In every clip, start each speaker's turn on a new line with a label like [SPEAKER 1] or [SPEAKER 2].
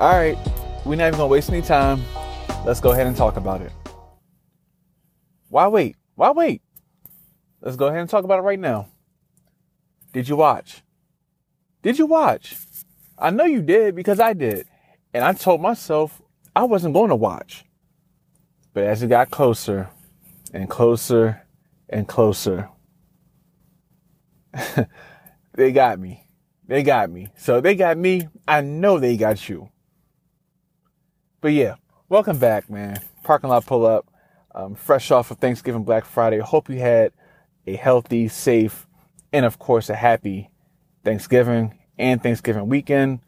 [SPEAKER 1] All right. We're not even to waste any time. Let's go ahead and talk about it. Why wait? Why wait? Let's go ahead and talk about it right now. Did you watch? Did you watch? I know you did because I did. And I told myself I wasn't going to watch. But as it got closer and closer and closer, they got me. They got me. So they got me. I know they got you. But yeah, welcome back, man. Parking lot pull up. Um, fresh off of Thanksgiving Black Friday. Hope you had a healthy, safe, and of course a happy Thanksgiving and Thanksgiving weekend.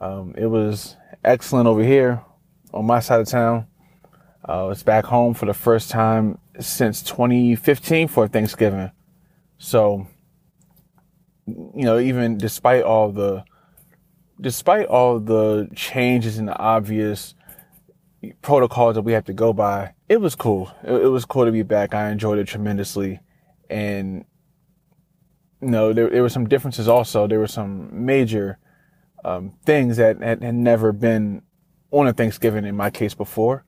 [SPEAKER 1] Um, it was excellent over here on my side of town. Uh, I was back home for the first time since 2015 for Thanksgiving. So, you know, even despite all the, despite all the changes and the obvious protocols that we have to go by, it was cool. It, it was cool to be back. I enjoyed it tremendously. And, you know, there, there were some differences also. There were some major, um, things that had, had never been on a Thanksgiving in my case before.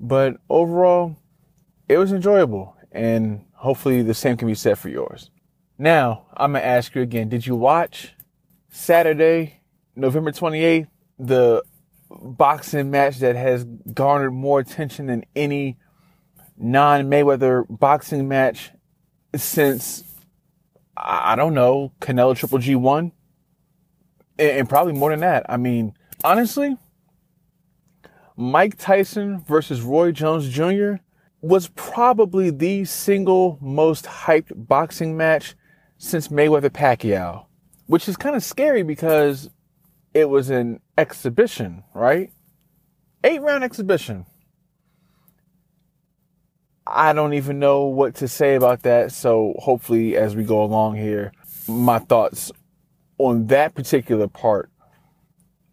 [SPEAKER 1] But overall, it was enjoyable and hopefully the same can be said for yours. Now, I'm going to ask you again, did you watch Saturday, November 28th, the boxing match that has garnered more attention than any non-Mayweather boxing match since, I don't know, Canelo Triple G won? And probably more than that. I mean, honestly, Mike Tyson versus Roy Jones Jr. was probably the single most hyped boxing match since Mayweather Pacquiao, which is kind of scary because it was an exhibition, right? Eight round exhibition. I don't even know what to say about that. So hopefully as we go along here, my thoughts on that particular part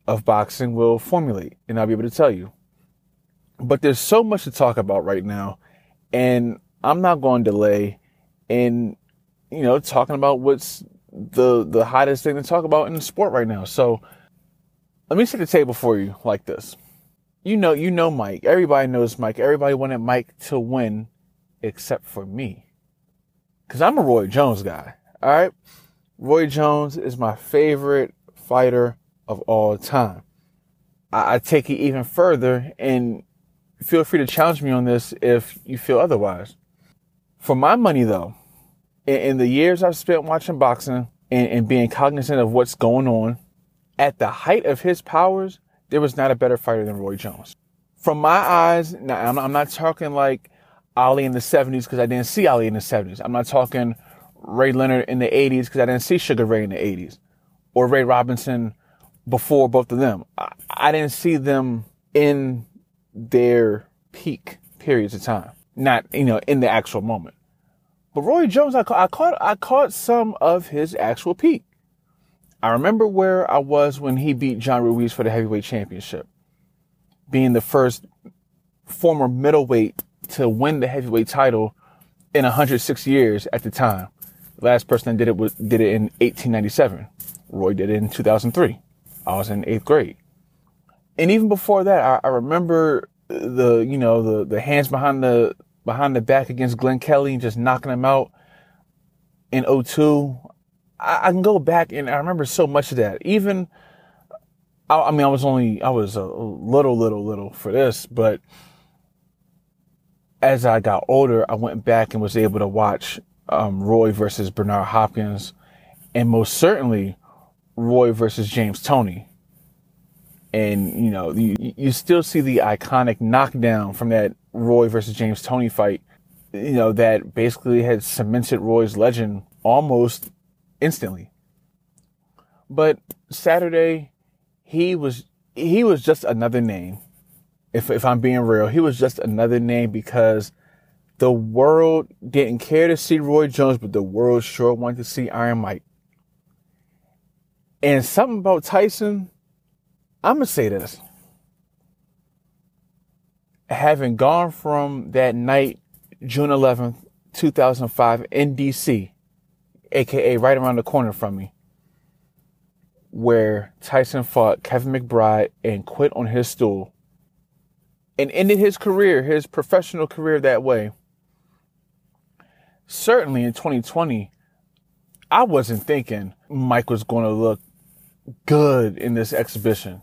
[SPEAKER 1] of boxing will formulate and I'll be able to tell you. But there's so much to talk about right now, and I'm not going to delay in, you know, talking about what's the the hottest thing to talk about in the sport right now. So let me set the table for you like this. You know, you know Mike. Everybody knows Mike. Everybody wanted Mike to win except for me. Cause I'm a Roy Jones guy. All right. Roy Jones is my favorite fighter of all time. I, I take it even further and feel free to challenge me on this if you feel otherwise. For my money, though, in, in the years I've spent watching boxing and, and being cognizant of what's going on, at the height of his powers, there was not a better fighter than Roy Jones. From my eyes, now I'm, I'm not talking like Ali in the 70s because I didn't see Ali in the 70s. I'm not talking Ray Leonard in the 80s because I didn't see Sugar Ray in the 80s or Ray Robinson before both of them. I, I didn't see them in their peak periods of time, not, you know, in the actual moment. But Roy Jones, I, I caught, I caught some of his actual peak. I remember where I was when he beat John Ruiz for the heavyweight championship, being the first former middleweight to win the heavyweight title in 106 years at the time. The last person that did it was, did it in 1897. Roy did it in 2003. I was in eighth grade and even before that, I, I, remember the you know the the hands behind the behind the back against Glen Kelly and just knocking him out in 02. I, I can go back and I remember so much of that. Even I, I mean, I was only I was a little little little for this, but as I got older, I went back and was able to watch um, Roy versus Bernard Hopkins, and most certainly Roy versus James Toney. and you know you, you still see the iconic knockdown from that Roy versus James Toney fight. You know that basically had cemented Roy's legend almost instantly. But Saturday, he was he was just another name. If if I'm being real, he was just another name because the world didn't care to see Roy Jones, but the world sure wanted to see Iron Mike. And something about Tyson I'm to say this. Having gone from that night, June 11th, 2005 in DC, aka right around the corner from me, where Tyson fought Kevin McBride and quit on his stool and ended his career, his professional career that way. Certainly in 2020, I wasn't thinking Mike was going to look good in this exhibition.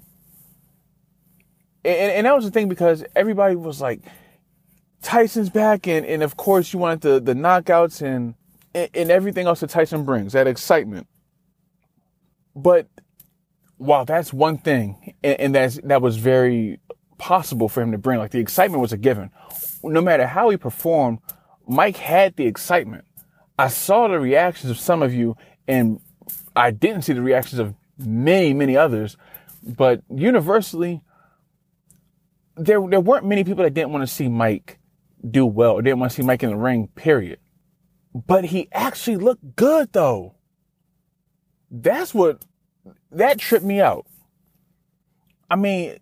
[SPEAKER 1] And, and that was the thing because everybody was like, Tyson's back, and, and of course you wanted the, the knockouts and and everything else that Tyson brings, that excitement. But while that's one thing, and, and that's that was very possible for him to bring, like the excitement was a given. No matter how he performed, Mike had the excitement. I saw the reactions of some of you, and I didn't see the reactions of many, many others. But universally, there there weren't many people that didn't want to see Mike do well or didn't want to see Mike in the ring, period. But he actually looked good though. That's what that tripped me out. I mean,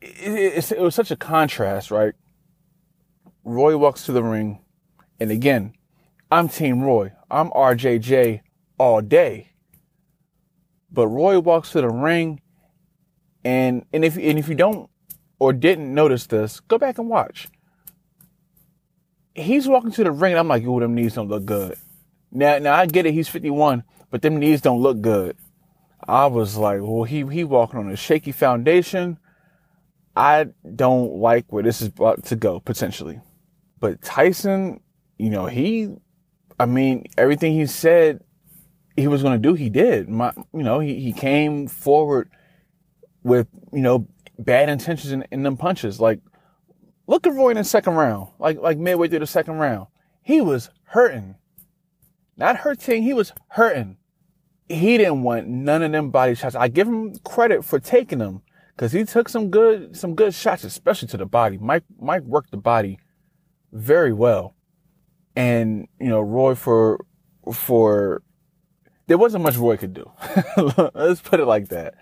[SPEAKER 1] it, it, was such a contrast, right? Roy walks to the ring, and again, I'm Team Roy. I'm RJJ all day. But Roy walks to the ring, and and if and if you don't or didn't notice this, go back and watch he's walking to the ring, and I'm like, "Ooh, them knees don't look good." Now, now I get it. He's 51, but them knees don't look good. I was like, "Well, he he walking on a shaky foundation." I don't like where this is about to go potentially, but Tyson, you know, he, I mean, everything he said he was going to do, he did. My, you know, he he came forward with you know bad intentions in, in them punches, like Look at Roy in the second round, like like midway through the second round. He was hurting. Not hurting, he was hurting. He didn't want none of them body shots. I give him credit for taking them because he took some good some good shots, especially to the body. Mike Mike worked the body very well, and you know Roy for for there wasn't much Roy could do. Let's put it like that.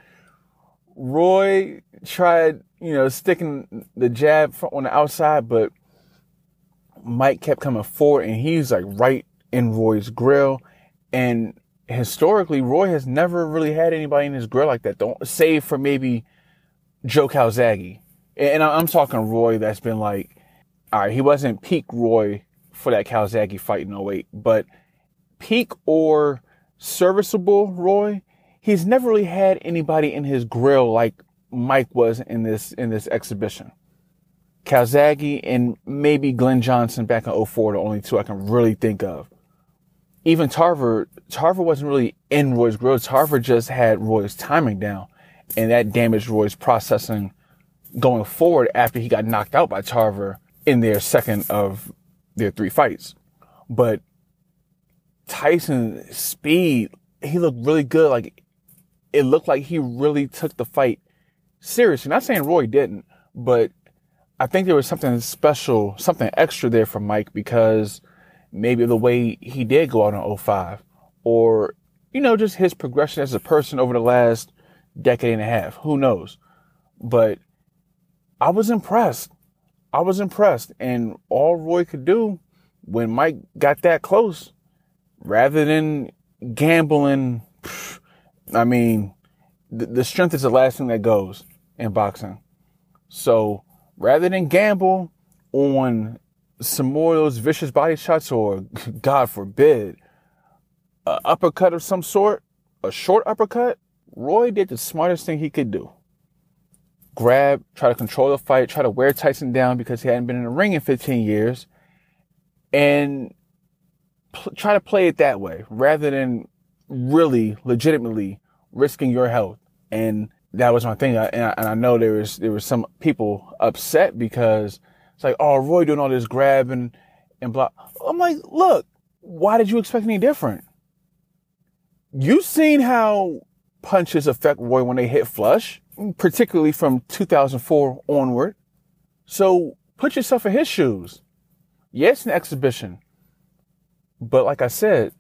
[SPEAKER 1] Roy tried you know, sticking the jab on the outside, but Mike kept coming forward and he's like right in Roy's grill. And historically, Roy has never really had anybody in his grill like that. Don't save for maybe Joe Calzaghe. And I'm talking Roy that's been like, all right, he wasn't peak Roy for that Calzaghe fight in 08, but peak or serviceable Roy, he's never really had anybody in his grill like Mike was in this in this exhibition. Calzaghe and maybe Glen Johnson back in 04, the only two I can really think of. Even Tarver, Tarver wasn't really in Roy's grill. Tarver just had Roy's timing down, and that damaged Roy's processing going forward after he got knocked out by Tarver in their second of their three fights. But Tyson's speed, he looked really good. Like it looked like he really took the fight seriously. Not saying Roy didn't, but I think there was something special, something extra there for Mike because maybe the way he did go out in 05 or, you know, just his progression as a person over the last decade and a half. Who knows? But I was impressed. I was impressed. And all Roy could do when Mike got that close, rather than gambling, I mean, the, the strength is the last thing that goes in boxing. So rather than gamble on some more of those vicious body shots or, God forbid, an uppercut of some sort, a short uppercut, Roy did the smartest thing he could do. Grab, try to control the fight, try to wear Tyson down because he hadn't been in the ring in 15 years, and pl- try to play it that way rather than really legitimately risking your health and that was my thing. I, and, I, and I know there was there was some people upset because it's like, oh, Roy doing all this grabbing and blah. I'm like, look, why did you expect any different? You've seen how punches affect Roy when they hit flush, particularly from 2004 onward. So put yourself in his shoes. Yes, an exhibition. But like I said,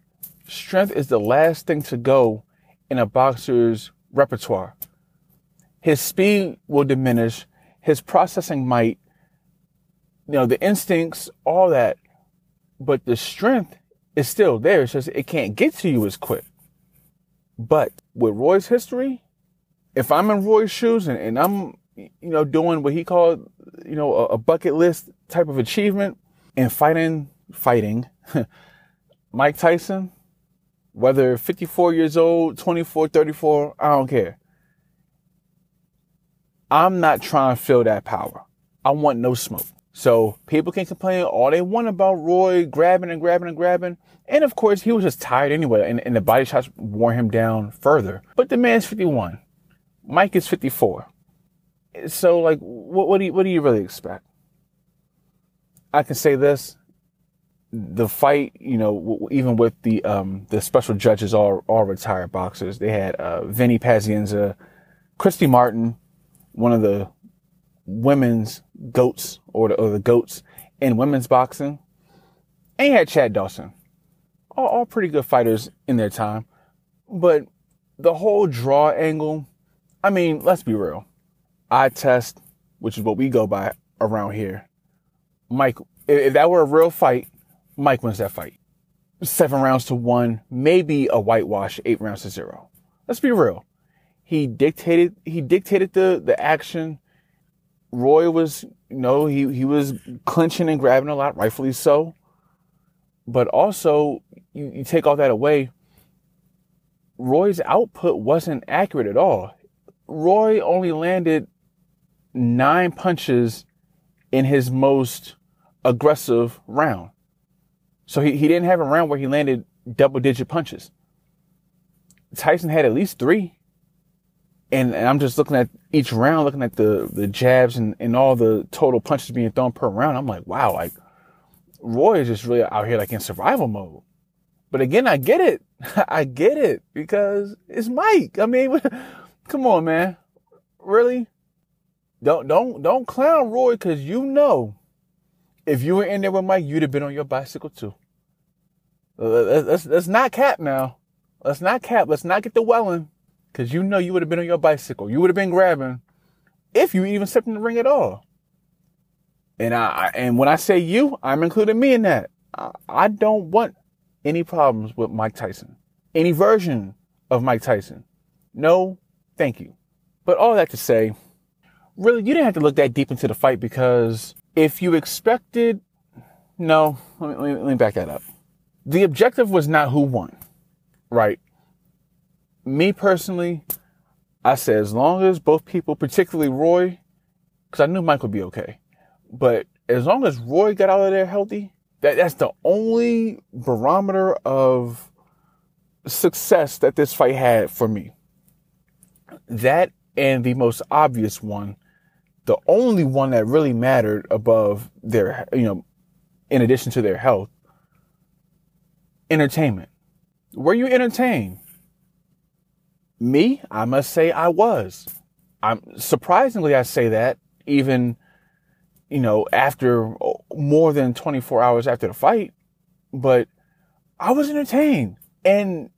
[SPEAKER 1] strength is the last thing to go in a boxer's repertoire his speed will diminish, his processing might, you know, the instincts, all that, but the strength is still there. It's just it can't get to you as quick. But with Roy's history, if I'm in Roy's shoes and, and I'm, you know, doing what he called, you know, a, a bucket list type of achievement and fighting, fighting Mike Tyson, whether 54 years old, 24, 34, I don't care. I'm not trying to feel that power. I want no smoke. So people can complain all they want about Roy grabbing and grabbing and grabbing. And of course, he was just tired anyway, and, and the body shots wore him down further. But the man's 51. Mike is 54. So, like, what, what do you, what do you really expect? I can say this. The fight, you know, even with the, um, the special judges, all, all retired boxers, they had, uh, Vinny Pazienza, Christy Martin, one of the women's goats or the, or the goats in women's boxing. And you had Chad Dawson. All, all pretty good fighters in their time. But the whole draw angle, I mean, let's be real. Eye test, which is what we go by around here. Mike, if that were a real fight, Mike wins that fight. Seven rounds to one, maybe a whitewash, eight rounds to zero. Let's be real. He dictated, he dictated the, the action. Roy was, you know, he, he was clinching and grabbing a lot, rightfully so. But also, you, you take all that away, Roy's output wasn't accurate at all. Roy only landed nine punches in his most aggressive round. So he, he didn't have a round where he landed double digit punches. Tyson had at least three and, and I'm just looking at each round, looking at the, the jabs and, and all the total punches being thrown per round. I'm like, wow, like Roy is just really out here like in survival mode. But again, I get it. I get it because it's Mike. I mean, come on, man. Really? Don't, don't, don't clown Roy because you know if you were in there with Mike, you'd have been on your bicycle too. Let's, let's, let's not cap now. Let's not cap. Let's not get the welling. Cause you know you would have been on your bicycle. You would have been grabbing if you even stepped in the ring at all. And I, and when I say you, I'm including me in that. I, I don't want any problems with Mike Tyson. Any version of Mike Tyson. No, thank you. But all that to say, really, you didn't have to look that deep into the fight because if you expected, no, let me, let me, let me back that up. The objective was not who won, right? Me personally, I said as long as both people, particularly Roy, because I knew Mike would be okay, but as long as Roy got out of there healthy, that that's the only barometer of success that this fight had for me. That and the most obvious one, the only one that really mattered above their, you know, in addition to their health, entertainment. Were you entertained? Me, I must say I was. I'm surprisingly I say that even you know after oh, more than 24 hours after the fight, but I was entertained. And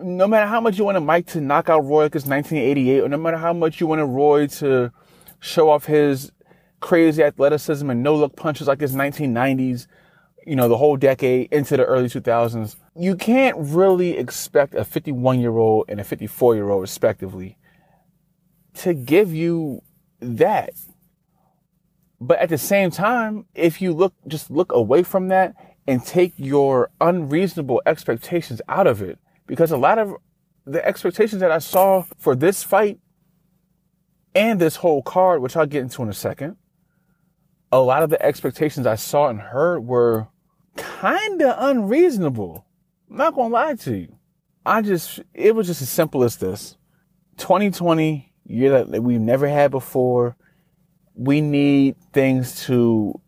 [SPEAKER 1] no matter how much you wanted Mike to knock out Roy because 1988, or no matter how much you wanted Roy to show off his crazy athleticism and no look punches like his 1990s, you know, the whole decade into the early 2000s, you can't really expect a 51 year old and a 54 year old respectively to give you that. But at the same time, if you look, just look away from that and take your unreasonable expectations out of it, because a lot of the expectations that I saw for this fight and this whole card, which I'll get into in a second, a lot of the expectations I saw and heard were kind of unreasonable. I'm not gonna lie to you. I just, it was just as simple as this. 2020, year that we've never had before. We need things to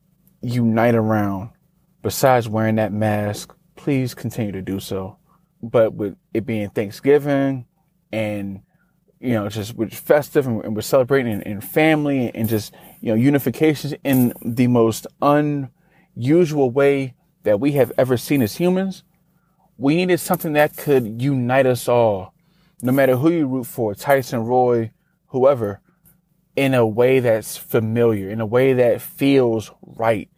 [SPEAKER 1] unite around. Besides wearing that mask, please continue to do so. But with it being Thanksgiving and, you know, just with festive and, and we're celebrating in, family and just, you know, unification in the most unusual way that we have ever seen as humans, we needed something that could unite us all, no matter who you root for, Tyson, Roy, whoever, in a way that's familiar, in a way that feels right.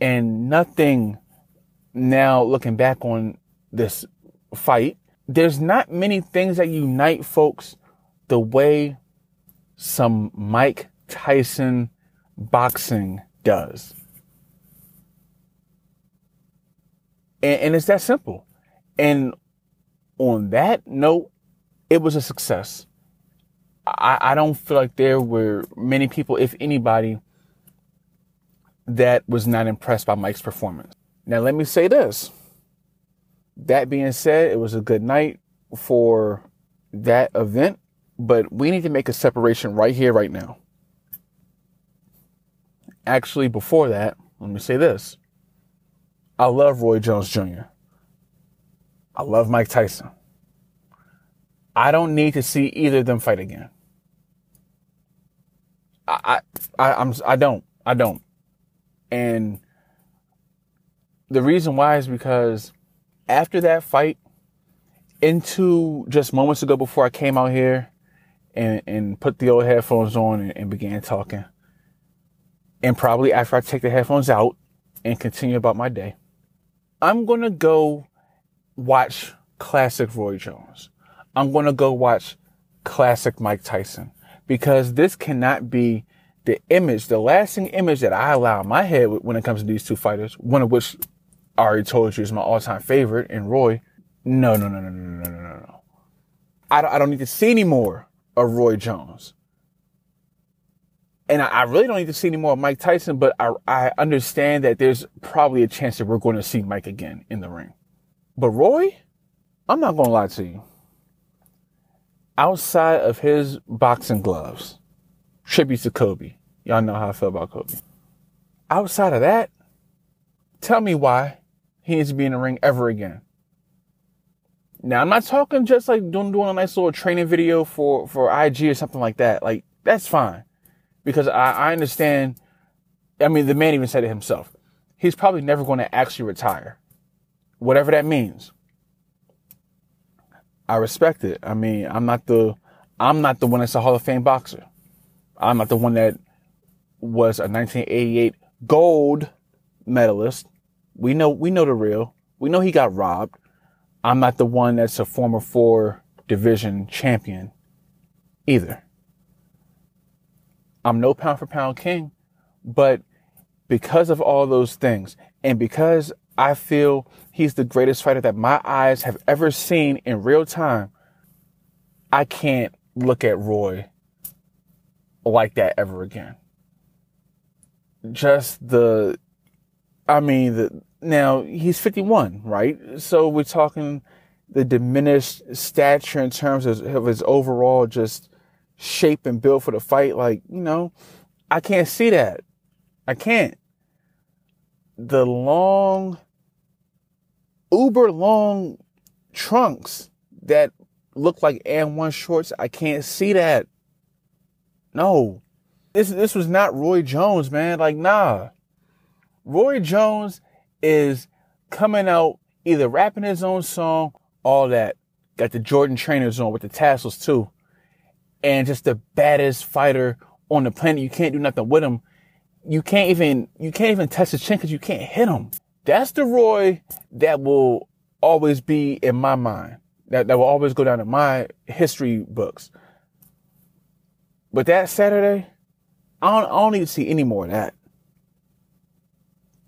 [SPEAKER 1] And nothing now looking back on this fight there's not many things that unite folks the way some Mike Tyson boxing does. And, and it's that simple. And on that note, it was a success. I, I don't feel like there were many people, if anybody, that was not impressed by Mike's performance. Now, let me say this. That being said, it was a good night for that event, but we need to make a separation right here, right now. Actually, before that, let me say this. I love Roy Jones Jr. I love Mike Tyson. I don't need to see either of them fight again. I, I, I'm, I don't, I don't. And the reason why is because after that fight, into just moments ago before I came out here and, and put the old headphones on and, and began talking, and probably after I take the headphones out and continue about my day, I'm going to go watch classic Roy Jones. I'm going to go watch classic Mike Tyson because this cannot be the image, the lasting image that I allow in my head when it comes to these two fighters, one of which I already told you is my all time favorite in Roy. No, no, no, no, no, no, no, no, no. I don't, I don't need to see any more of Roy Jones. And I, really don't need to see any more of Mike Tyson, but I, I understand that there's probably a chance that we're going to see Mike again in the ring. But Roy, I'm not going to lie to you. Outside of his boxing gloves, tribute to Kobe. Y'all know how I feel about Kobe. Outside of that, tell me why he needs to be in the ring ever again. Now I'm not talking just like doing doing a nice little training video for for IG or something like that. Like that's fine, because I, I understand. I mean, the man even said it himself. He's probably never going to actually retire, whatever that means. I respect it. I mean, I'm not the I'm not the one that's a Hall of Fame boxer. I'm not the one that was a 1988 gold medalist. We know we know the real. We know he got robbed. I'm not the one that's a former four division champion either. I'm no pound for pound king, but because of all those things and because I feel he's the greatest fighter that my eyes have ever seen in real time, I can't look at Roy like that ever again. Just the, I mean, the, now he's 51, right? So we're talking the diminished stature in terms of, of his overall just shape and build for the fight. Like, you know, I can't see that. I can't. The long, uber long trunks that look like AND1 shorts, I can't see that. No. This this was not Roy Jones, man. Like, nah. Roy Jones is coming out either rapping his own song, all that. Got the Jordan trainers on with the tassels too. And just the baddest fighter on the planet. You can't do nothing with him. You can't even, you can't even touch his chin because you can't hit him. That's the Roy that will always be in my mind. That, that will always go down in my history books. But that Saturday, I don't, I don't need to see any more of that.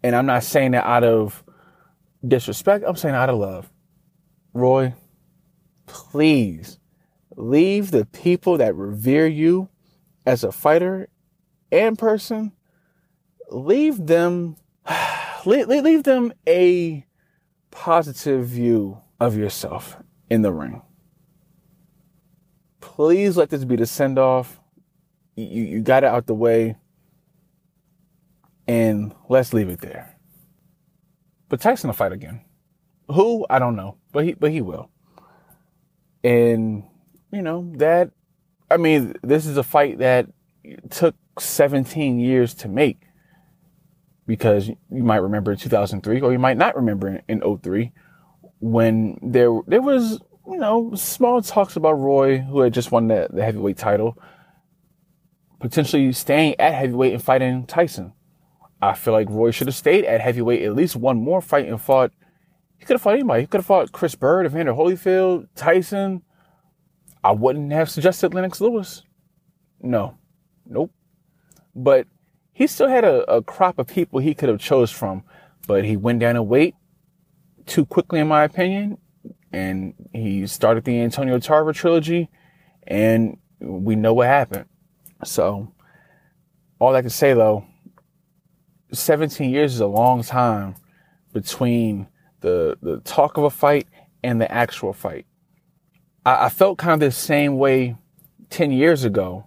[SPEAKER 1] And I'm not saying that out of disrespect. I'm saying out of love. Roy, please leave the people that revere you as a fighter and person, leave them, leave, leave them a positive view of yourself in the ring. Please let this be the send off you, you got it out the way and let's leave it there. But Tyson will fight again. Who? I don't know, but he, but he will. And, you know, that, I mean, this is a fight that took 17 years to make because you might remember in 2003 or you might not remember in 03 when there, there was, you know, small talks about Roy who had just won the, the heavyweight title potentially staying at heavyweight and fighting Tyson. I feel like Roy should have stayed at heavyweight at least one more fight and fought He could have fought anybody. He could have fought Chris Byrd, Evander Holyfield, Tyson. I wouldn't have suggested Lennox Lewis. No. Nope. But he still had a, a crop of people he could have chose from. But he went down in weight too quickly, in my opinion. And he started the Antonio Tarver trilogy. And we know what happened. So, all I can say though, 17 years is a long time between the, the talk of a fight and the actual fight. I, I felt kind of the same way 10 years ago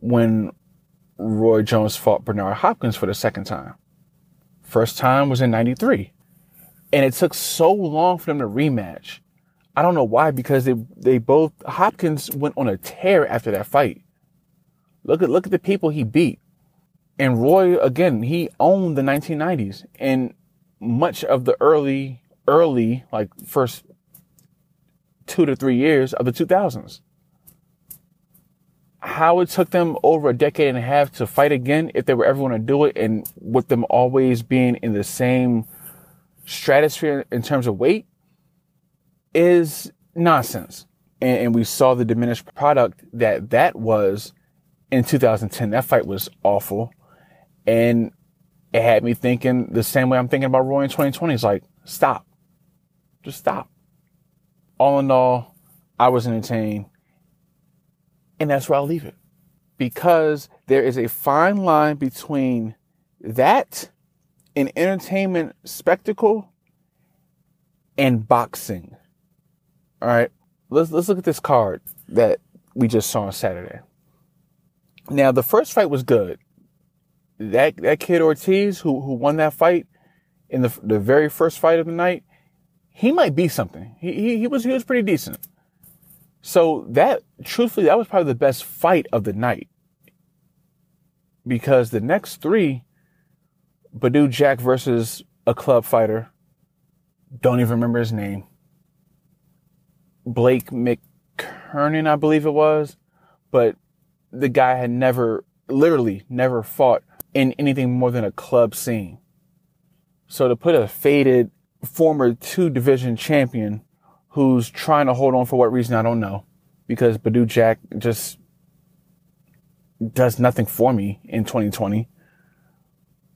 [SPEAKER 1] when Roy Jones fought Bernard Hopkins for the second time. First time was in 93. And it took so long for them to rematch. I don't know why, because they, they both, Hopkins went on a tear after that fight. Look at, look at the people he beat. And Roy, again, he owned the 1990s and much of the early, early, like first two to three years of the 2000s. How it took them over a decade and a half to fight again, if they were ever going to do it, and with them always being in the same stratosphere in terms of weight, is nonsense. And, and we saw the diminished product that that was in 2010. That fight was awful. And it had me thinking the same way I'm thinking about Roy in 2020. It's like, stop. Just stop. All in all, I was entertained. And that's where I'll leave it. Because there is a fine line between that, an entertainment spectacle, and boxing. All right. Let's, let's look at this card that we just saw on Saturday. Now, the first fight was good. That, that kid Ortiz who, who won that fight in the, the very first fight of the night, he might be something. He, he, he was, he was pretty decent. So that, truthfully, that was probably the best fight of the night. Because the next three, Badou Jack versus a club fighter, don't even remember his name. Blake McKernan, I believe it was, but the guy had never, literally never fought in anything more than a club scene. So to put a faded former two division champion who's trying to hold on for what reason, I don't know, because Badou Jack just does nothing for me in 2020.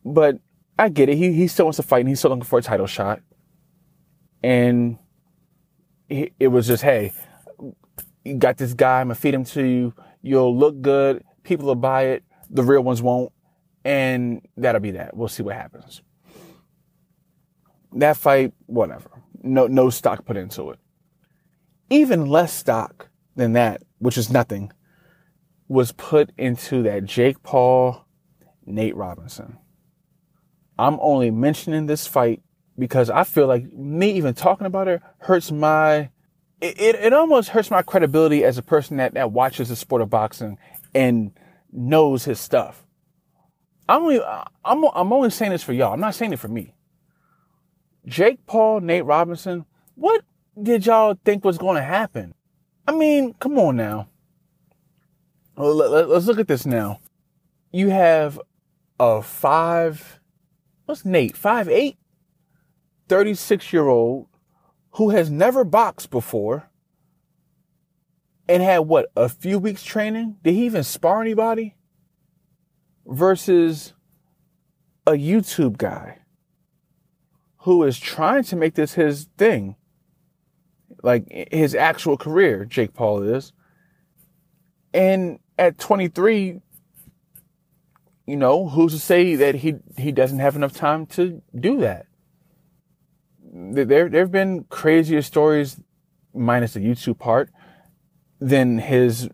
[SPEAKER 1] But I get it. He, he still wants to fight and he's still looking for a title shot. And it was just, hey, you got this guy. I'm gonna feed him to you. You'll look good. People will buy it. The real ones won't. And that'll be that. We'll see what happens. That fight, whatever. No, no stock put into it. Even less stock than that, which is nothing, was put into that Jake Paul, Nate Robinson. I'm only mentioning this fight because I feel like me even talking about it hurts my it, it, it, almost hurts my credibility as a person that, that watches the sport of boxing and knows his stuff. I'm only I'm I'm only saying this for y'all. I'm not saying it for me. Jake Paul, Nate Robinson, what did y'all think was going to happen? I mean, come on now. Let's look at this now. You have a five, what's Nate? Five eight 36 year old who has never boxed before and had what, a few weeks training? Did he even spar anybody? Versus a YouTube guy who is trying to make this his thing. Like his actual career, Jake Paul is. And at 23, you know, who's to say that he, he doesn't have enough time to do that? there there have been crazier stories, minus the YouTube part, than his,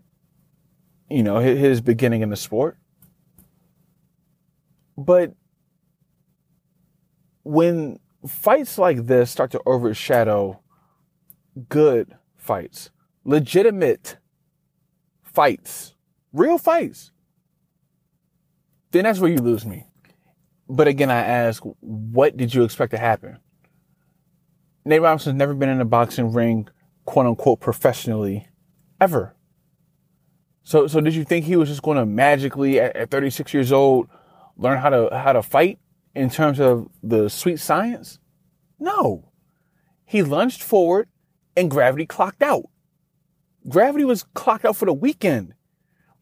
[SPEAKER 1] you know, his beginning in the sport. But when fights like this start to overshadow good fights, legitimate fights, real fights, then that's where you lose me. But again, I ask, what did you expect to happen? Nate Robinson's never been in a boxing ring, quote unquote, professionally, ever. So, so did you think he was just going to magically, at, at 36 years old, learn how to how to fight in terms of the sweet science? No. he lunged forward and gravity clocked out. Gravity was clocked out for the weekend.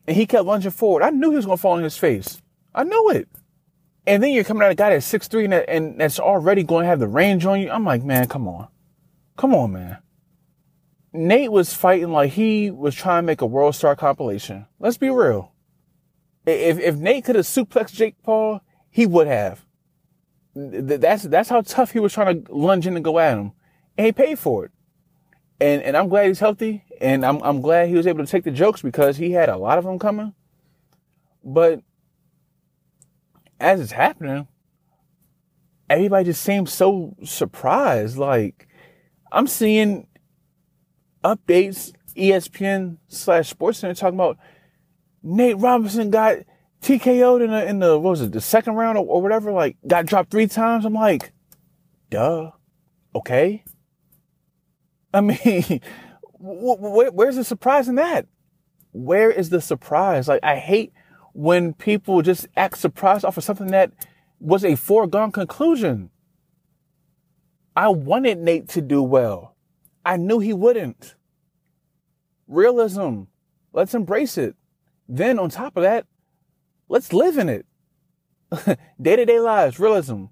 [SPEAKER 1] And he kept lunging forward. I knew he was going to fall on his face. I knew it. And then you're coming at a guy that's 6'3 and, that, and that's already going to have the range on you. I'm like, man, come on. Come on, man. Nate was fighting like he was trying to make a world star compilation. Let's be real. If, if Nate could have suplexed Jake Paul, he would have. That's, that's how tough he was trying to lunge in and go at him. And he paid for it. And, and I'm glad he's healthy. And I'm, I'm glad he was able to take the jokes because he had a lot of them coming. But as it's happening, everybody just seems so surprised. Like, I'm seeing updates, ESPN slash Sports Center talking about Nate Robinson got TKO'd in the, in the, what was it, the second round or, or whatever, like, got dropped three times. I'm like, duh. Okay. I mean, where's the surprise in that? Where is the surprise? Like, I hate when people just act surprised off of something that was a foregone conclusion. I wanted Nate to do well. I knew he wouldn't. Realism. Let's embrace it. Then on top of that, let's live in it. Day to day lives, realism.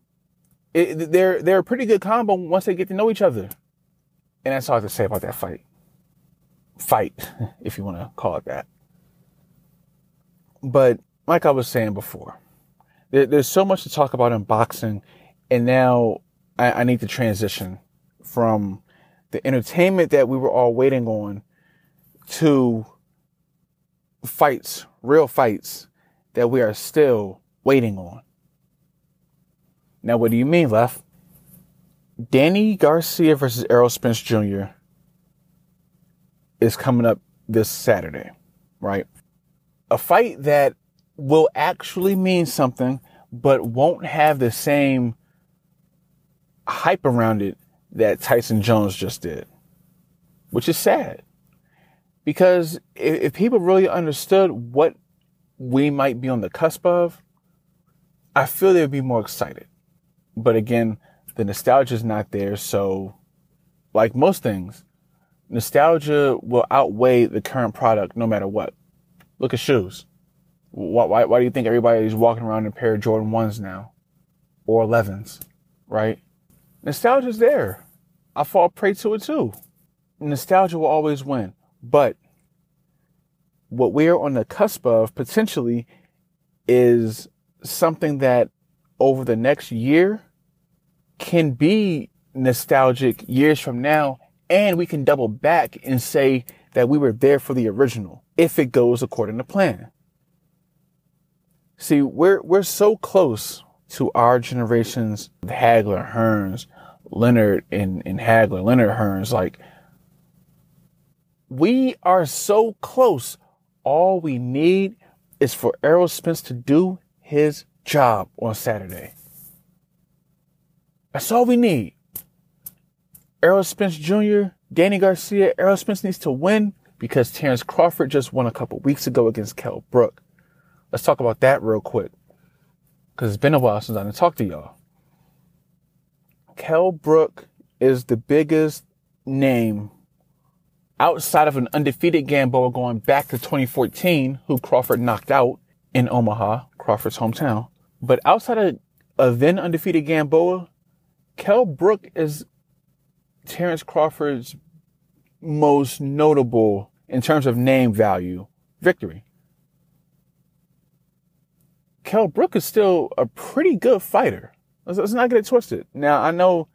[SPEAKER 1] It, they're, they're a pretty good combo once they get to know each other. And that's all I have to say about that fight. Fight, if you want to call it that. But like I was saying before, there, there's so much to talk about in boxing. And now I, I need to transition from the entertainment that we were all waiting on to fights, real fights that we are still waiting on. Now, what do you mean, Left? Danny Garcia versus Errol Spence Jr. is coming up this Saturday, right? A fight that will actually mean something, but won't have the same hype around it that Tyson Jones just did, which is sad. Because if, people really understood what we might be on the cusp of, I feel they'd be more excited. But again, the nostalgia is not there. So, like most things, nostalgia will outweigh the current product no matter what. Look at shoes. Why, why, why do you think everybody's walking around in a pair of Jordan 1s now? Or 11s, right? Nostalgia's there. I fall prey to it too. Nostalgia will always win. But what we're on the cusp of potentially is something that over the next year can be nostalgic years from now. And we can double back and say that we were there for the original if it goes according to plan. See, we're, we're so close to our generation's Hagler, Hearns, Leonard and, and Hagler, Leonard Hearns, like we are so close. All we need is for Errol Spence to do his job on Saturday. That's all we need. Errol Spence Jr., Danny Garcia, Errol Spence needs to win because Terrence Crawford just won a couple weeks ago against Kell Brook. Let's talk about that real quick. Because it's been a while since I didn't talk to y'all. Kell Brook is the biggest name outside of an undefeated Gamboa going back to 2014, who Crawford knocked out in Omaha, Crawford's hometown. But outside of a then undefeated Gamboa, Kell Brook is Terrence Crawford's most notable in terms of name value victory. Kell Brook is still a pretty good fighter. Let's, let's not get it twisted. Now, I know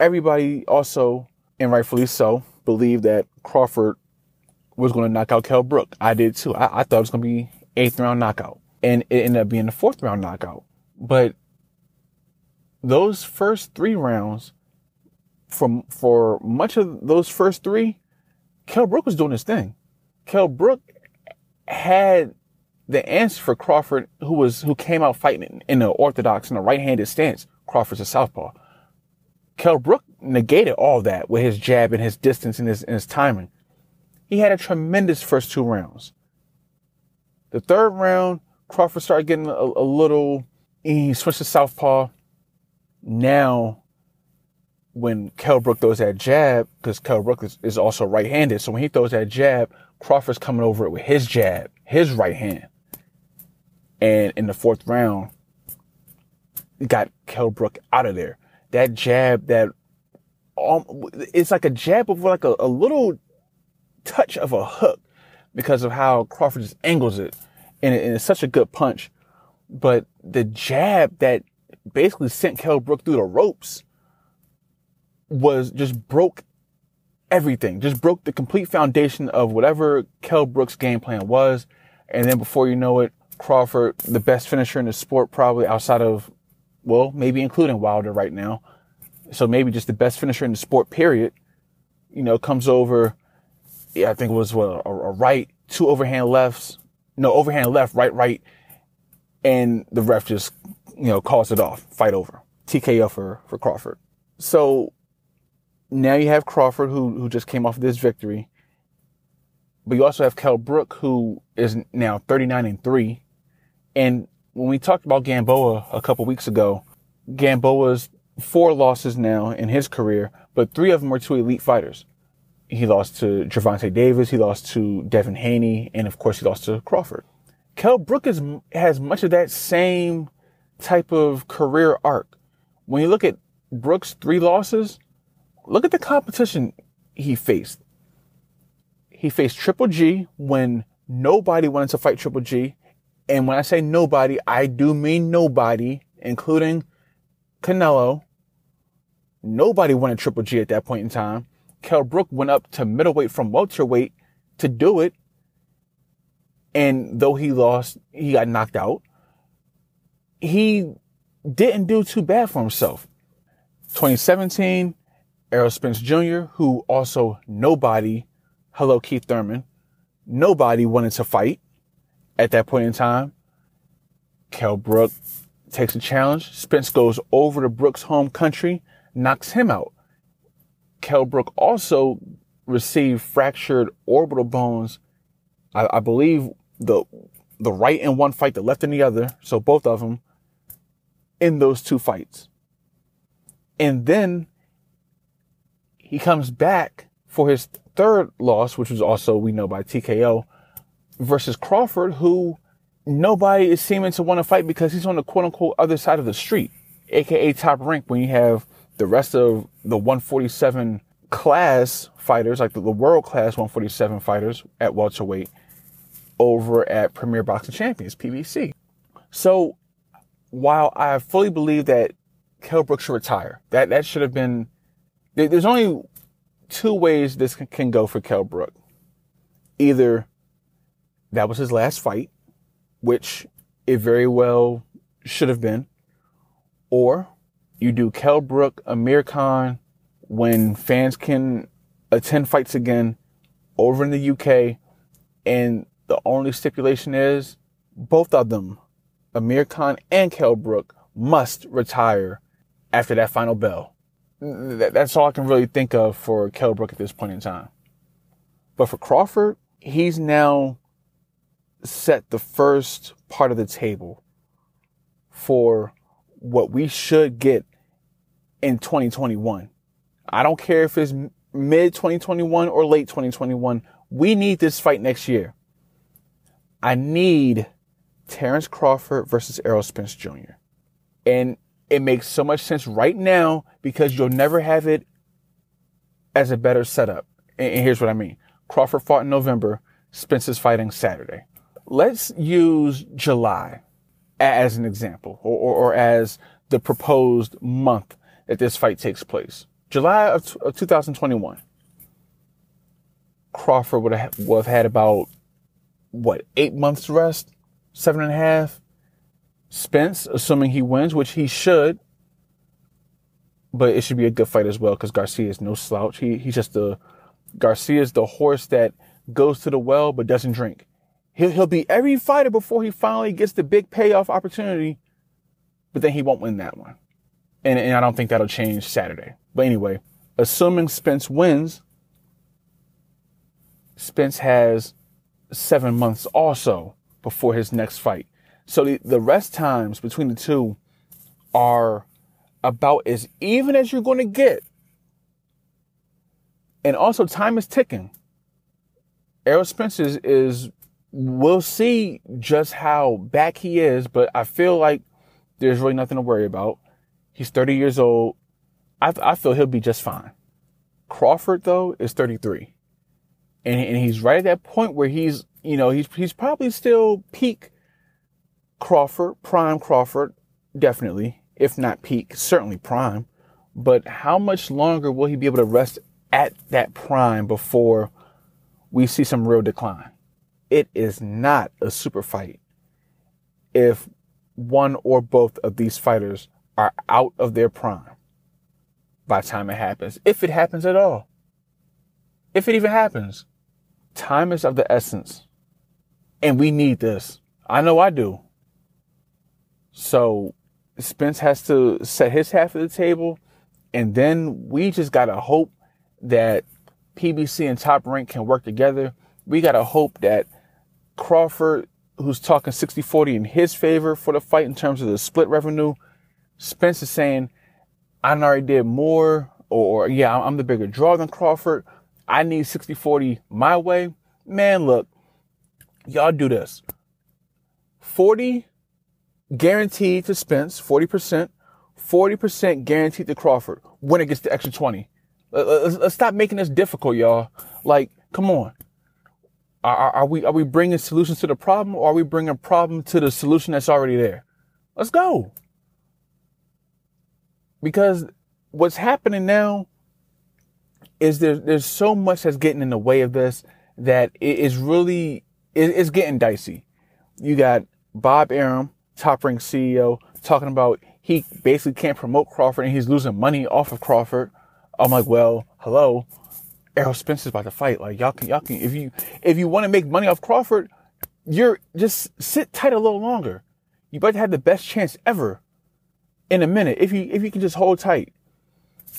[SPEAKER 1] everybody also, and rightfully so, believed that Crawford was going to knock out Kell Brook. I did too. I, I thought it was going to be eighth round knockout, and it ended up being the fourth round knockout. But those first three rounds, from for much of those first three, Kell Brook was doing his thing. Kell Brook had the answer for Crawford, who was who came out fighting in the orthodox and the right-handed stance, Crawford's a southpaw. Kell Brook negated all that with his jab and his distance and his, and his timing. He had a tremendous first two rounds. The third round, Crawford started getting a, a little. He switched to southpaw. Now, when Kell Brook throws that jab, because Kell Brook is, is also right-handed, so when he throws that jab, Crawford's coming over it with his jab, his right hand. And in the fourth round, got Kell Brook out of there. That jab, that um, it's like a jab of like a, a little touch of a hook because of how Crawford just angles it. And, it. and, it's such a good punch. But the jab that basically sent Kell Brook through the ropes was just broke everything, just broke the complete foundation of whatever Kell Brook's game plan was. And then before you know it, Crawford, the best finisher in the sport, probably outside of, well, maybe including Wilder right now. So maybe just the best finisher in the sport, period, you know, comes over. Yeah, I think it was what, a, a right, two overhand lefts, no, overhand left, right, right. And the ref just, you know, calls it off, fight over. TKO for, for Crawford. So now you have Crawford who, who just came off of this victory. But you also have Kell Brook who is now 39 and 3. And when we talked about Gamboa a couple weeks ago, Gamboa's four losses now in his career, but three of them were to elite fighters. He lost to Gervonta Davis, he lost to Devin Haney, and of course he lost to Crawford. Kell Brook is, has much of that same type of career arc. When you look at Brook's three losses, look at the competition he faced. He faced Triple G when nobody wanted to fight Triple G. And when I say nobody, I do mean nobody, including Canelo. Nobody wanted Triple G at that point in time. Kell Brook went up to middleweight from welterweight to do it. And though he lost, he got knocked out. He didn't do too bad for himself. 2017, Errol Spence Jr., who also nobody, hello Keith Thurman, nobody wanted to fight at that point in time. Kell Brook takes a challenge. Spence goes over to Brook's home country, knocks him out. Kell Brook also received fractured orbital bones. I, I believe the the right in one fight, the left in the other. So both of them in those two fights. And then he comes back for his third loss, which was also, we know by TKO, versus Crawford, who nobody is seeming to want to fight because he's on the quote unquote other side of the street, aka top rank when you have the rest of the 147 class fighters, like the, the world class 147 fighters at welterweight over at Premier Boxing Champions, PBC. So while I fully believe that Kell Brook should retire, that, that should have been there's only two ways this can go for Kell Brook. Either that was his last fight, which it very well should have been, or you do Kell Brook, Amir Khan, when fans can attend fights again over in the UK, and the only stipulation is both of them, Amir Khan and Kell Brook, must retire after that final bell. That's all I can really think of for Kell Brook at this point in time. But for Crawford, he's now set the first part of the table for what we should get in 2021. I don't care if it's mid 2021 or late 2021. We need this fight next year. I need Terrence Crawford versus Errol Spence Jr. And it makes so much sense right now because you'll never have it as a better setup. And here's what I mean. Crawford fought in November. Spence is fighting Saturday. Let's use July as an example or, or, or as the proposed month that this fight takes place. July of, of 2021. Crawford would have, would have had about what, eight months rest? Seven and a half? Spence, assuming he wins, which he should, but it should be a good fight as well because Garcia is no slouch. He he's just the Garcia is the horse that goes to the well but doesn't drink. He'll he'll be every fighter before he finally gets the big payoff opportunity, but then he won't win that one. And, and I don't think that'll change Saturday. But anyway, assuming Spence wins, Spence has seven months also before his next fight. So the, the rest times between the two are about as even as you're going to get And also time is ticking. Errol Spence is, is we'll see just how back he is, but I feel like there's really nothing to worry about. He's 30 years old. I, I feel he'll be just fine. Crawford though is 33. And, and he's right at that point where he's, you know, he's, he's probably still peak Crawford, prime Crawford, definitely, if not peak, certainly prime. But how much longer will he be able to rest at that prime before we see some real decline? It is not a super fight if one or both of these fighters are out of their prime by the time it happens, if it happens at all. If it even happens, time is of the essence. And we need this. I know I do. So Spence has to set his half of the table. And then we just got to hope that PBC and Top Rank can work together. We got to hope that Crawford, who's talking 60 40 in his favor for the fight in terms of the split revenue, Spence is saying, I already did more, or, yeah, I'm the bigger draw than Crawford. I need 60 40 my way. Man, look, y'all do this 40 guaranteed to Spence, 40%, 40% guaranteed to Crawford when it gets to extra 20. Let's, let's stop making this difficult, y'all. Like, come on. Are, are, we are we bringing solutions to the problem, or are we bringing a problem to the solution that's already there? Let's go. Because what's happening now is there, there's so much that's getting in the way of this that it is really it, it's getting dicey. You got Bob Arum, top rank CEO, talking about he basically can't promote Crawford and he's losing money off of Crawford. I'm like, well, hello, Errol Spence's about to fight. Like y'all can, y'all can, if you, if you want to make money off Crawford, you're just sit tight a little longer. You about to have the best chance ever in a minute if you, if you can just hold tight.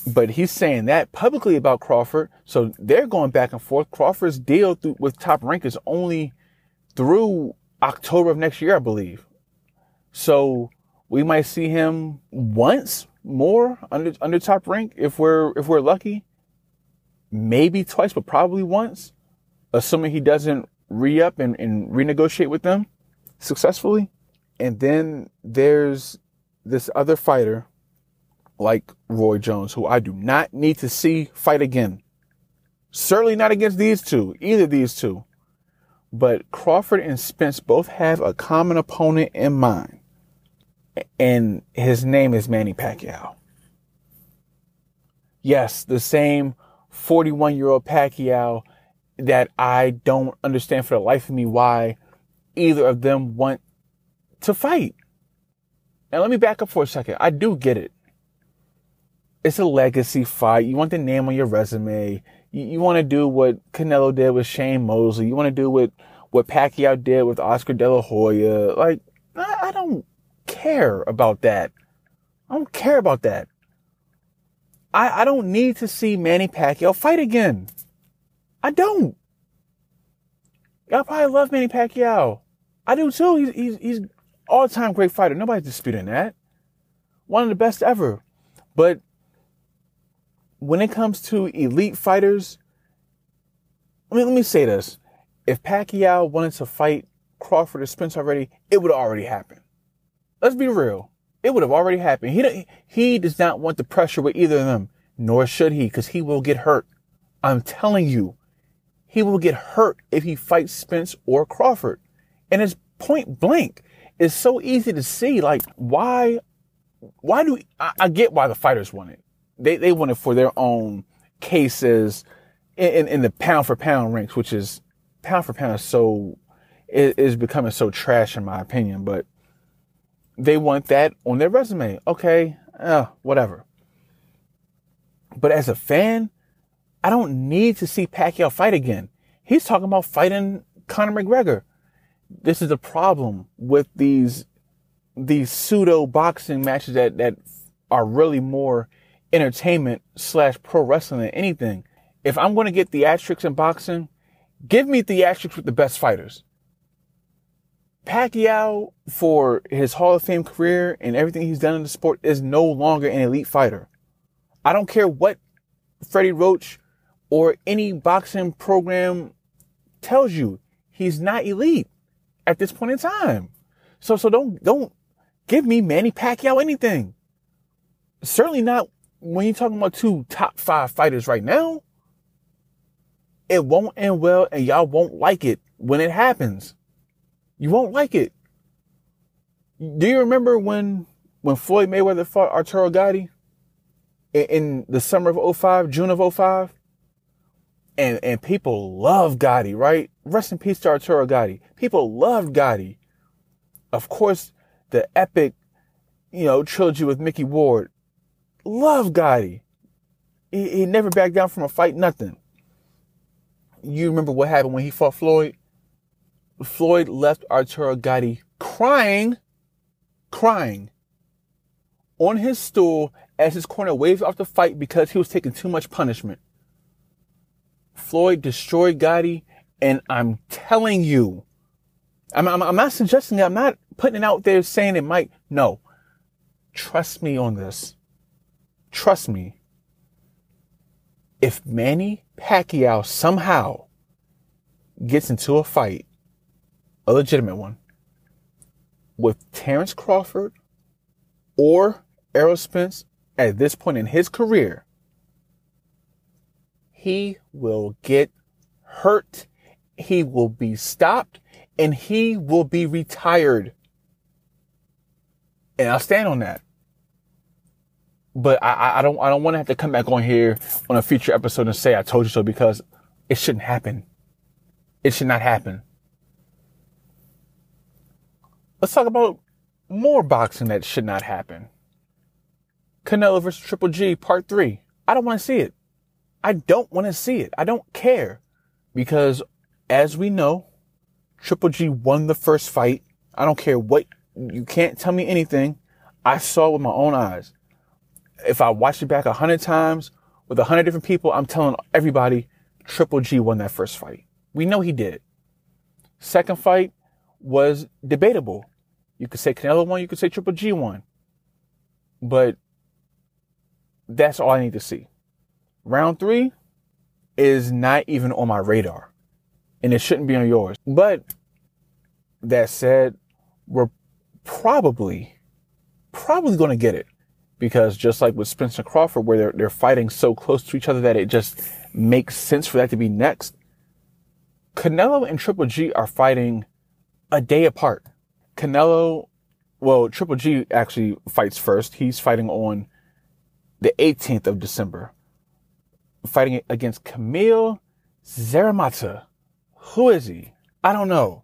[SPEAKER 1] But he's saying that publicly about Crawford. So they're going back and forth. Crawford's deal through, with top rank is only through October of next year, I believe. So we might see him once more under, under top rank if we're, if we're lucky maybe twice, but probably once, assuming he doesn't re up and, and renegotiate with them successfully. And then there's this other fighter like Roy Jones, who I do not need to see fight again. Certainly not against these two, either these two. But Crawford and Spence both have a common opponent in mind. And his name is Manny Pacquiao. Yes, the same 41 year old Pacquiao that I don't understand for the life of me why either of them want to fight. Now, let me back up for a second. I do get it. It's a legacy fight. You want the name on your resume. You, you want to do what Canelo did with Shane Mosley. You want to do what, what Pacquiao did with Oscar De La Hoya. Like, I, I don't care about that. I don't care about that. I, I don't need to see Manny Pacquiao fight again. I don't. Y'all probably love Manny Pacquiao. I do too. He's he's he's all time great fighter. Nobody's disputing that. One of the best ever. But when it comes to elite fighters, I mean, let me say this. If Pacquiao wanted to fight Crawford or Spence already, it would already happen. Let's be real. It would have already happened. He, he does not want the pressure with either of them, nor should he, because he will get hurt. I'm telling you, he will get hurt if he fights Spence or Crawford. And it's point blank. It's so easy to see. Like, why, why do, I, I get why the fighters want it. They, they want it for their own cases in, in, in the pound for pound ranks, which is pound for pound is so, is becoming so trash in my opinion. But they want that on their resume. Okay, uh, whatever. But as a fan, I don't need to see Pacquiao fight again. He's talking about fighting Conor McGregor. This is a problem with these these pseudo boxing matches that that are really more entertainment slash pro wrestling than anything. If I'm going to get theatrics in boxing, give me theatrics with the best fighters. Pacquiao, for his Hall of Fame career and everything he's done in the sport, is no longer an elite fighter. I don't care what Freddie Roach or any boxing program tells you he's not elite at this point in time. So, so don't, don't give me Manny Pacquiao anything. Certainly not when you're talking about two top five fighters right now. It won't end well and y'all won't like it when it happens. You won't like it. Do you remember when, when Floyd Mayweather fought Arturo Gatti in, in the summer of 05, June of 05? And, and people love Gatti, right? Rest in peace to Arturo Gatti. People loved Gatti. Of course, the epic, you know, trilogy with Micky Ward. Love Gatti. He, he never backed down from a fight, nothing. You remember what happened when he fought Floyd? Floyd left Arturo Gatti crying, crying on his stool as his corner waved off the fight because he was taking too much punishment. Floyd destroyed Gatti, and I'm telling you, I'm, I'm, I'm not suggesting it. I'm not putting it out there saying it might. No. Trust me on this. Trust me. If Manny Pacquiao somehow gets into a fight, a legitimate one, with Terrence Crawford or Errol Spence at this point in his career, he will get hurt. He will be stopped and he will be retired. And I'll stand on that. But I, I don't I don't want to have to come back on here on a future episode and say I told you so because it shouldn't happen. It should not happen. Let's talk about more boxing that should not happen. Canelo versus Triple G part three. I don't want to see it. I don't want to see it. I don't care because as we know, Triple G won the first fight. I don't care what, you can't tell me anything. I saw with my own eyes. If I watched it back a hundred times with a hundred different people, I'm telling everybody Triple G won that first fight. We know he did. Second fight was debatable. You could say Canelo won, you could say Triple G won. But that's all I need to see. Round three is not even on my radar and it shouldn't be on yours. But that said, we're probably, probably going to get it because just like with Spencer Crawford, where they're, they're fighting so close to each other that it just makes sense for that to be next. Canelo and Triple G are fighting a day apart. Canelo, well, Triple G actually fights first. He's fighting on the 18th of December, fighting against Kamil Szeremeta. Who is he? I don't know.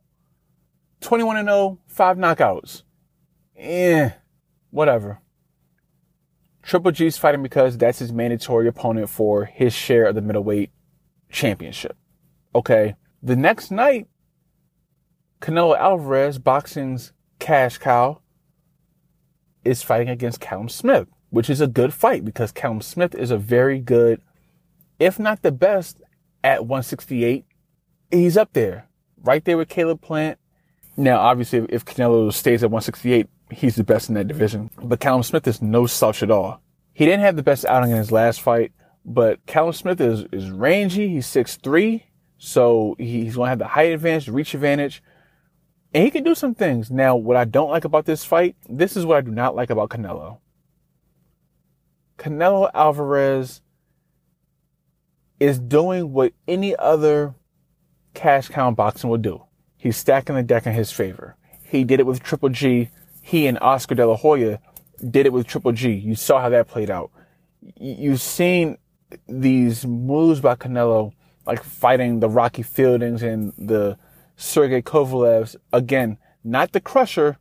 [SPEAKER 1] 21 and 0, five knockouts. Eh, whatever. Triple G's fighting because that's his mandatory opponent for his share of the middleweight championship. Okay. The next night, Canelo Alvarez, boxing's cash cow, is fighting against Callum Smith, which is a good fight because Callum Smith is a very good, if not the best, at 168 he's up there, right there with Caleb Plant. Now, obviously, if Canelo stays at 168, he's the best in that division. But Callum Smith is no slouch at all. He didn't have the best outing in his last fight, but Callum Smith is, is rangy. He's 6'3", so he's going to have the height advantage, reach advantage, and he can do some things. Now, what I don't like about this fight, this is what I do not like about Canelo. Canelo Alvarez is doing what any other cash count boxing will do. He's stacking the deck in his favor. He did it with Triple G. He and Oscar De La Hoya did it with Triple G. You saw how that played out. You've seen these moves by Canelo, like fighting the Rocky Fieldings and the Sergey Kovalevs. Again, not the crusher,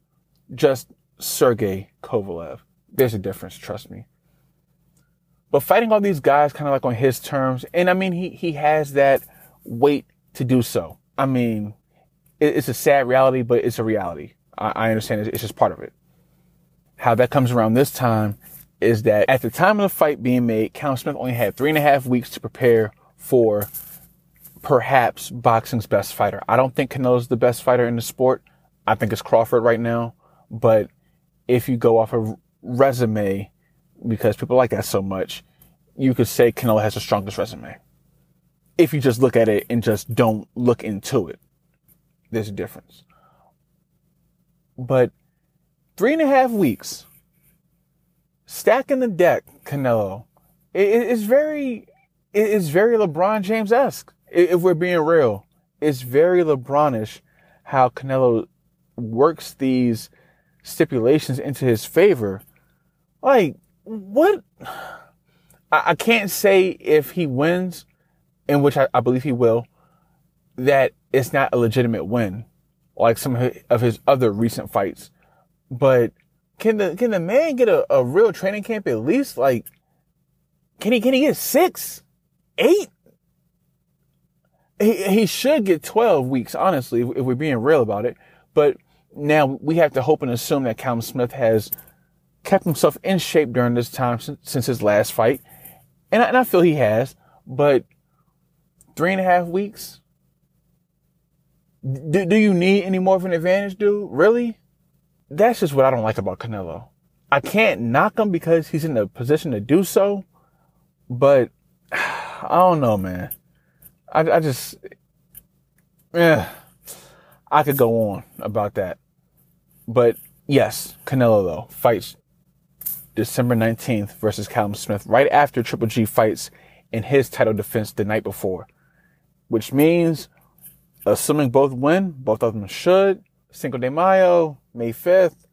[SPEAKER 1] just Sergey Kovalev. There's a difference, trust me. But fighting all these guys kind of like on his terms, and I mean, he, he has that weight to do so. I mean, it's a sad reality, but it's a reality. I, understand it's just part of it. How that comes around this time is that at the time of the fight being made, Callum Smith only had three and a half weeks to prepare for perhaps boxing's best fighter. I don't think Canelo's the best fighter in the sport. I think it's Crawford right now. But if you go off a resume, because people like that so much, you could say Canelo has the strongest resume. if you just look at it and just don't look into it, there's a difference. But three and a half weeks, stacking the deck, Canelo, it's very, it's very LeBron James esque. If we're being real, it's very LeBronish how Canelo works these stipulations into his favor. Like, what? I, can't say if he wins, in which I, I believe he will, that it's not a legitimate win, like some of his other recent fights. But can the can the man get a, a real training camp at least? Like, can he can he get six, eight? He he should get twelve weeks, honestly, if, we're being real about it. But now we have to hope and assume that Callum Smith has kept himself in shape during this time since, since his last fight. And I, and I feel he has, but three and a half weeks. Do, do you need any more of an advantage, dude? Really? That's just what I don't like about Canelo. I can't knock him because he's in a position to do so, but I don't know, man. I, I just, yeah, I could go on about that. But yes, Canelo though fights December 19th versus Callum Smith right after Triple G fights in his title defense the night before, which means assuming both win, both of them should, Cinco de Mayo, May 5th,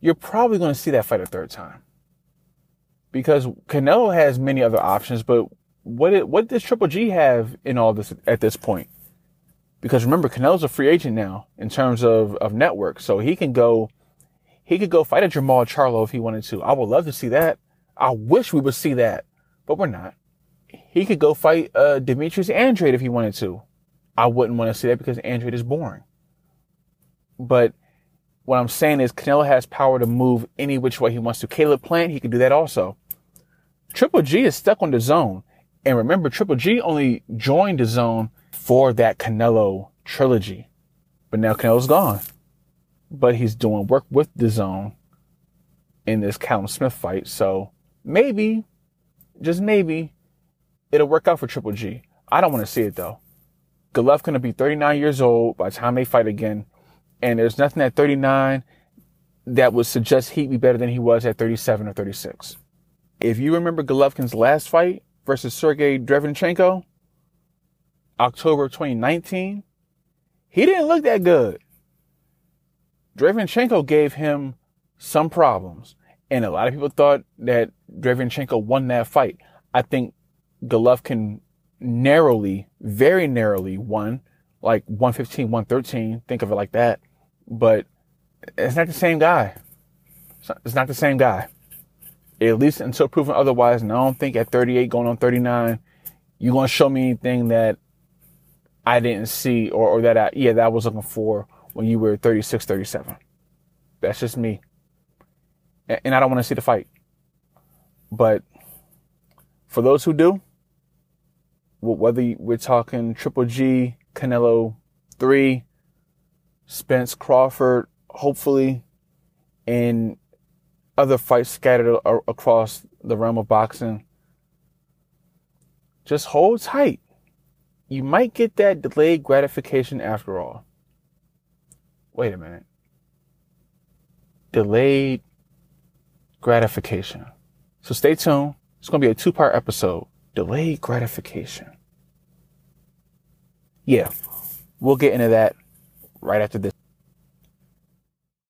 [SPEAKER 1] you're probably going to see that fight a third time. Because Canelo has many other options, but what it, what does Triple G have in all this at this point? Because remember, Canelo's a free agent now in terms of, of network. So he can go, he could go fight a Jermall Charlo if he wanted to. I would love to see that. I wish we would see that, but we're not. He could go fight, uh, Demetrius Andrade if he wanted to. I wouldn't want to see that because Andrade is boring. But what I'm saying is Canelo has power to move any which way he wants to. Caleb Plant, he can do that also. Triple G is stuck on DAZN. And remember, Triple G only joined DAZN for that Canelo trilogy. But now Canelo's gone. But he's doing work with DAZN in this Callum Smith fight. So maybe, just maybe, it'll work out for Triple G. I don't want to see it though. Golovkin to be 39 years old by the time they fight again. And there's nothing at 39 that would suggest he'd be better than he was at 37 or 36. If you remember Golovkin's last fight versus Sergey Derevyanchenko, October 2019, he didn't look that good. Derevyanchenko gave him some problems. And a lot of people thought that Derevyanchenko won that fight. I think Golovkin narrowly, very narrowly won, like 115, 113. Think of it like that. But it's not the same guy. It's not the same guy. At least until proven otherwise. And I don't think at 38 going on 39, you're going to show me anything that I didn't see or, or that I, yeah, that I was looking for when you were 36, 37. That's just me. And, and I don't want to see the fight. But for those who do, whether we're talking Triple G, Canelo 3, Spence Crawford, hopefully, and other fights scattered across the realm of boxing, just hold tight you might get that delayed gratification after all. Wait a minute. Delayed gratification. So stay tuned. It's going to be a two part episode. Delayed gratification. Yeah, we'll get into that right after this.